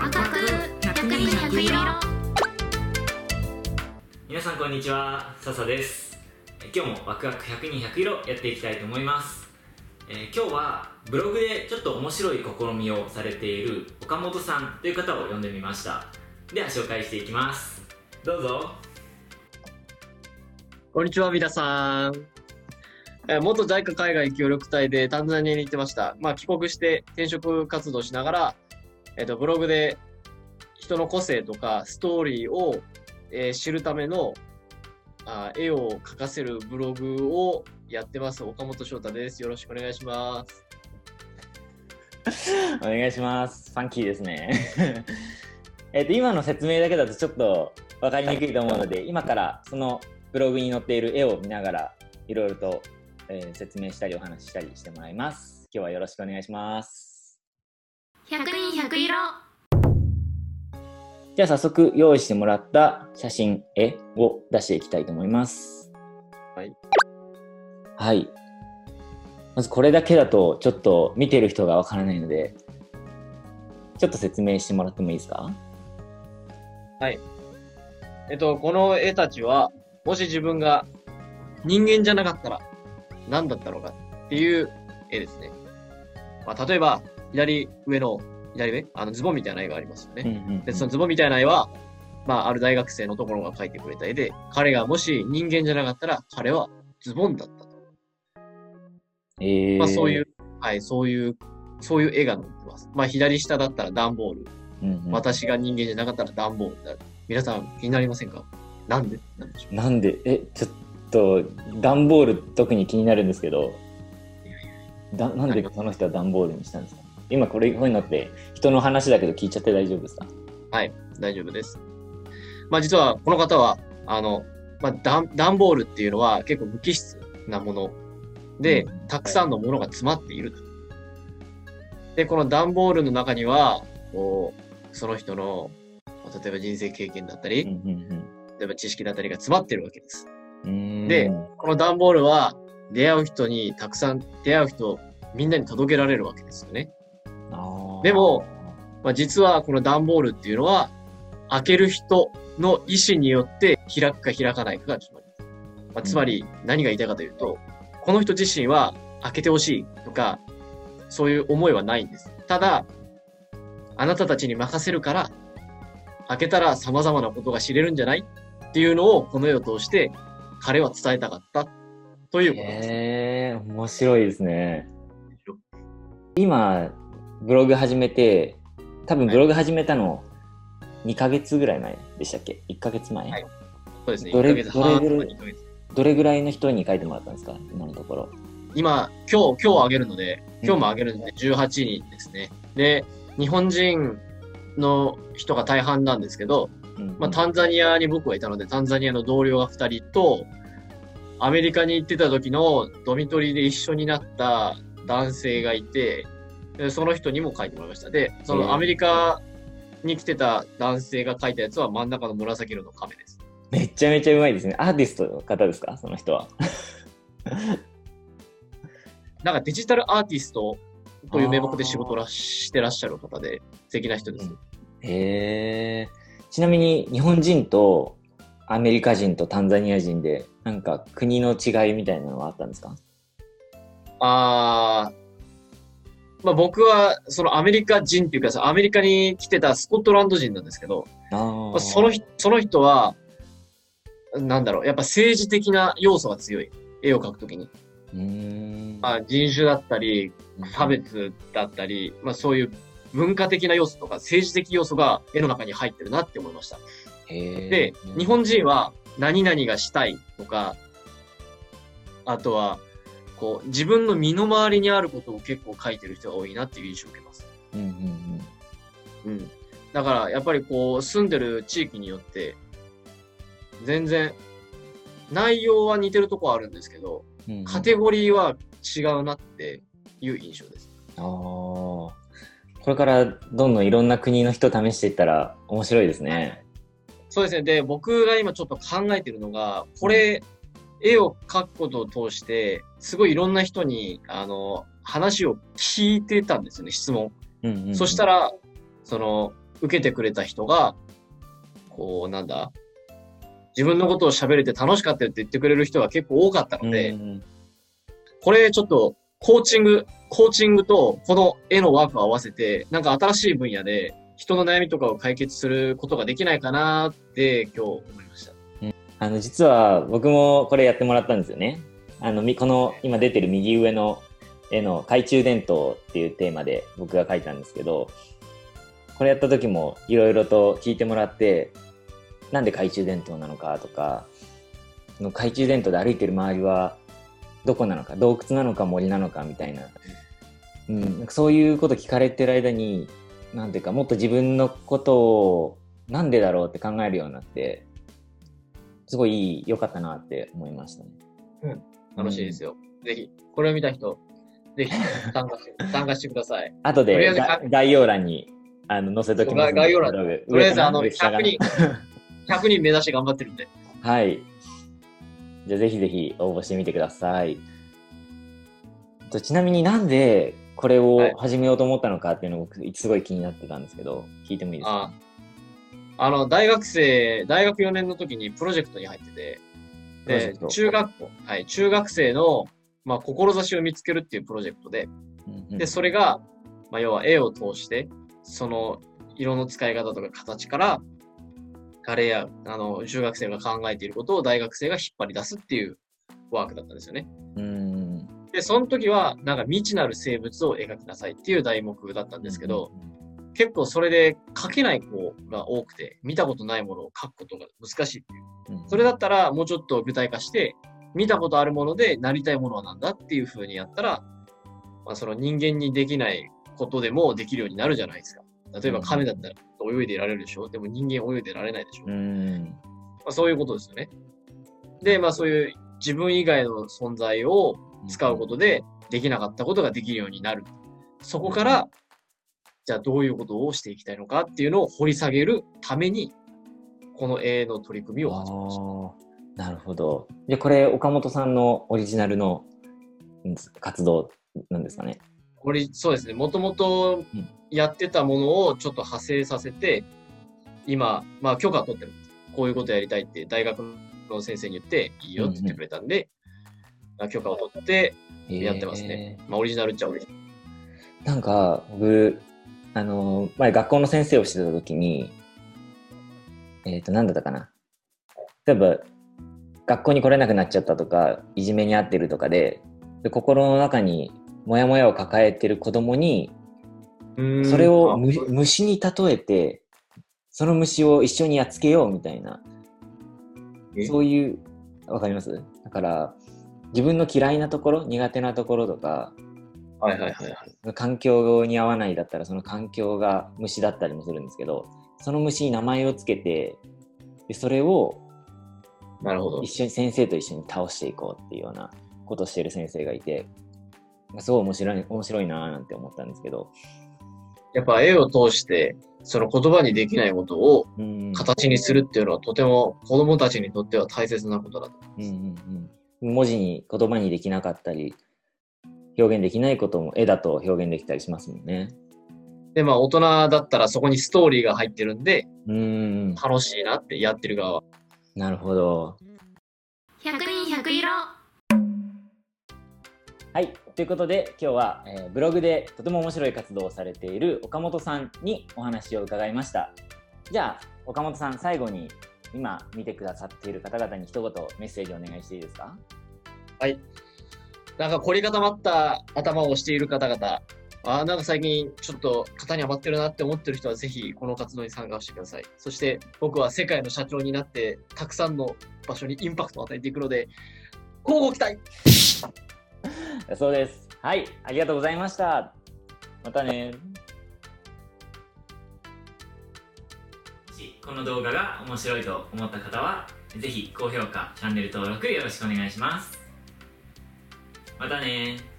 ワクワク100人100色。皆さんこんにちは笹です。え今日もワクワク100人100色やっていきたいと思います、えー今日はブログでちょっと面白い試みをされている岡本さんという方を呼んでみました。では紹介していきます。どうぞ。こんにちは、皆さん。えー元 JICA 海外協力隊でタンザニアに行ってました。まあ、帰国して転職活動しながら、えっ、と、ブログで人の個性とかストーリーを、えー知るためのあー絵を描かせるブログをやってます。岡本翔太です。よろしくお願いします。お願いします。ファンキーですね。えっと、今の説明だけだとちょっと分かりにくいと思うので、今からそのブログに載っている絵を見ながら、いろいろと、えー説明したりお話ししたりしてもらいます。今日はよろしくお願いします。100人100色じゃあ早速用意してもらった写真、絵を出していきたいと思います。はい。はい。まずこれだけだとちょっと見てる人がわからないので、ちょっと説明してもらってもいいですか？えっと、この絵たちは、もし自分が人間じゃなかったら何だったのかっていう絵ですね。まあ、例えば、左上の、左上？あのズボンみたいな絵がありますよね。うんうんうん。で、そのズボンみたいな絵は、まあ、ある大学生のところが描いてくれた絵で、彼がもし人間じゃなかったら、彼はズボンだったと。えー。まあ、そういう、はい、そういう、そういう絵が載ってます。まあ、左下だったら段ボール。うんうん。私が人間じゃなかったら段ボールだ。皆さん気になりませんか？なんで？なんでしょう？なんで、え、ちょっと、段ボール特に気になるんですけど、だなんでその人は段ボールにしたんですか？今これこういうのって人の話だけど聞いちゃって大丈夫ですか？はい、大丈夫です。まあ実はこの方は、あの、まあ段段ボールっていうのは結構無機質なもので、うんたくさんのものが詰まっていると。で、この段ボールの中には、こう、その人の、まあ例えば人生経験だったり、うんうん例えば知識だったりが詰まってるわけです。でこの段ボールは出会う人にたくさん出会う人、みんなに届けられるわけですよね。でも、まあ、実はこの段ボールっていうのは、開ける人の意思によって開くか開かないかが決まる。まあ、つまり何が言いたいかというと、この人自身は開けてほしいとか、そういう思いはないんです。ただ、あなたたちに任せるから、開けたら様々なことが知れるんじゃないっていうのをこの絵を通して彼は伝えたかったということです。へえー、面白いですね。今、ブログ始めて、多分ブログ始めたの2ヶ月ぐらい前でしたっけ ?1 ヶ月前、はいそうですね。どれ1ヶ月半どれぐらい？とか2ヶ月どれぐらいの人に書いてもらったんですか？今のところ。今、今日、今日あげるので、今日もあげるので18人ですね。で、日本人の人が大半なんですけど、うんまあ、タンザニアに僕はいたので、タンザニアの同僚が2人と、アメリカに行ってた時のドミトリーで一緒になった男性がいて、でその人にも書いてもらいました。で、そのアメリカに来てた男性が書いたやつは真ん中の紫色の亀です。めちゃめちゃうまいですね。アーティストの方ですか？その人は。なんかデジタルアーティストという名目で仕事らしてらっしゃる方で、素敵な人です。へえ。ちなみに日本人とアメリカ人とタンザニア人でなんか国の違いみたいなのはあったんですか？あーまあ僕はそのアメリカ人っていうかさ、アメリカに来てたスコットランド人なんですけど、あまーあその人その人は、なんだろう、やっぱ政治的な要素が強い。絵を描くときに。まあ人種だったり、差別だったり、まあそういう文化的な要素とか政治的要素が絵の中に入ってるなって思いました。で、日本人は何々がしたいとか、あとは、こう、自分の身の回りにあることを結構書いてる人が多いなっていう印象を受けます。うんうんうん。だから、やっぱりこう、住んでる地域によって、全然、内容は似てるとこはあるんですけど、うんうん。カテゴリーは違うなっていう印象です。ああ。これからどんどんいろんな国の人試していったら面白いですね。そうですね。で、僕が今ちょっと考えてるのが、これ、絵を描くことを通して、すごいいろんな人に、あの、話を聞いてたんですよね、質問。うんうんうんそしたら、その、受けてくれた人が、こう、なんだ、自分のことを喋れて楽しかったよって言ってくれる人が結構多かったので、うんこれちょっと、コーチング、コーチングとこの絵のワークを合わせて、なんか新しい分野で人の悩みとかを解決することができないかなって今日思いました。あの実は僕もこれやってもらったんですよね。あのこの今出てる右上の絵の懐中電灯っていうテーマで僕が書いたんですけど、これやった時もいろいろと聞いてもらって、なんで懐中電灯なのかとか、の懐中電灯で歩いてる周りはどこなのか、洞窟なのか森なのかみたいな、うん、そういうこと聞かれてる間に、なんていうかもっと自分のことをなんでだろうって考えるようになって、すごい良かったなって思いましたね。楽しいですよ。ぜひ、これを見た人、ぜひ参加して、参加してください。あえずが概要欄にあの載せときますんで。概要欄ブログとりあえず、あの、上かな？100人、100 人目指して頑張ってるんで。はい。じゃあぜひぜひ応募してみてください。とちなみになんでこれをはい始めようと思ったのかっていうのを僕すごい気になってたんですけど、聞いてもいいですか？ああの、大学生、大学4年の時にプロジェクトに入ってて、で中学校、はい、中学生の、まあ、志を見つけるっていうプロジェクトで、うんうん。で、それが、まあ、要は絵を通して、その色の使い方とか形から、彼や、あの、中学生が考えていることを大学生が引っ張り出すっていうワークだったんですよね。うん。で、その時は、なんか未知なる生物を描きなさいっていう題目だったんですけど、、結構それで描けない子が多くて、見たことないものを描くことが難しいっていう。うんそれだったら、もうちょっと具体化して、見たことあるものでなりたいものは何だっていう風にやったら、まあ、その人間にできないことでもできるようになるじゃないですか。例えば亀だったら泳いでいられるでしょ？でも人間泳いでいられないでしょ、うまんあ、そういうことですよね。で、まあそういう自分以外の存在を使うことでできなかったことができるようになる。そこから、じゃあどういうことをしていきたいのかっていうのを掘り下げるために、この絵の取り組みを始めました。なるほど。で、これ、岡本さんのオリジナルのうん活動なんですかね？これ、そうですね。もともとうんやってたものをちょっと派生させて、今、まあ許可取ってる。こういうことやりたいって大学の先生に言って、いいよって言ってくれたんで、まあ許可を取ってやってますね。まあオリジナルっちゃオリジナル。なんか、僕、あの、前学校の先生をしてた時に、えっ、と、なんだったかな。例えば、学校に来れなくなっちゃったとか、いじめに遭ってるとかで、で心の中にモヤモヤを抱えてる子供に、それをむ虫に例えて、その虫を一緒にやっつけようみたいな、え？そういう、わかります？だから、自分の嫌いなところ、苦手なところとか、はいはいはいはい。環境に合わないだったらその環境が虫だったりもするんですけどその虫に名前をつけてでそれをなるほど一。緒に先生と一緒に倒していこうっていうようなことをしてる先生がいてすごい面白い面白いなーなんて思ったんですけどやっぱ絵を通して、その言葉にできないことをうん形にするっていうのはとても子供たちにとっては大切なことだと。うんうんうん文字に言葉にできなかったり表現できないことも絵だと表現できたりしますもんね。で、まあ大人だったらそこにストーリーが入ってるんで、うん楽しいなってやってる側は。なるほど。100人100色はい、ということで今日は、えーブログでとても面白い活動をされている岡本さんにお話を伺いました。じゃあ岡本さん最後に今見てくださっている方々に一言メッセージをお願いしていいですか？はい。なんか凝り固まった頭をしている方々、あーなんか最近ちょっと型に余ってるなって思ってる人はぜひこの活動に参加してください。そして僕は世界の社長になってたくさんの場所にインパクトを与えていくので、交互期待 そうです。はい、ありがとうございました。またね。もしこの動画が面白いと思った方はぜひ高評価チャンネル登録よろしくお願いしますまたね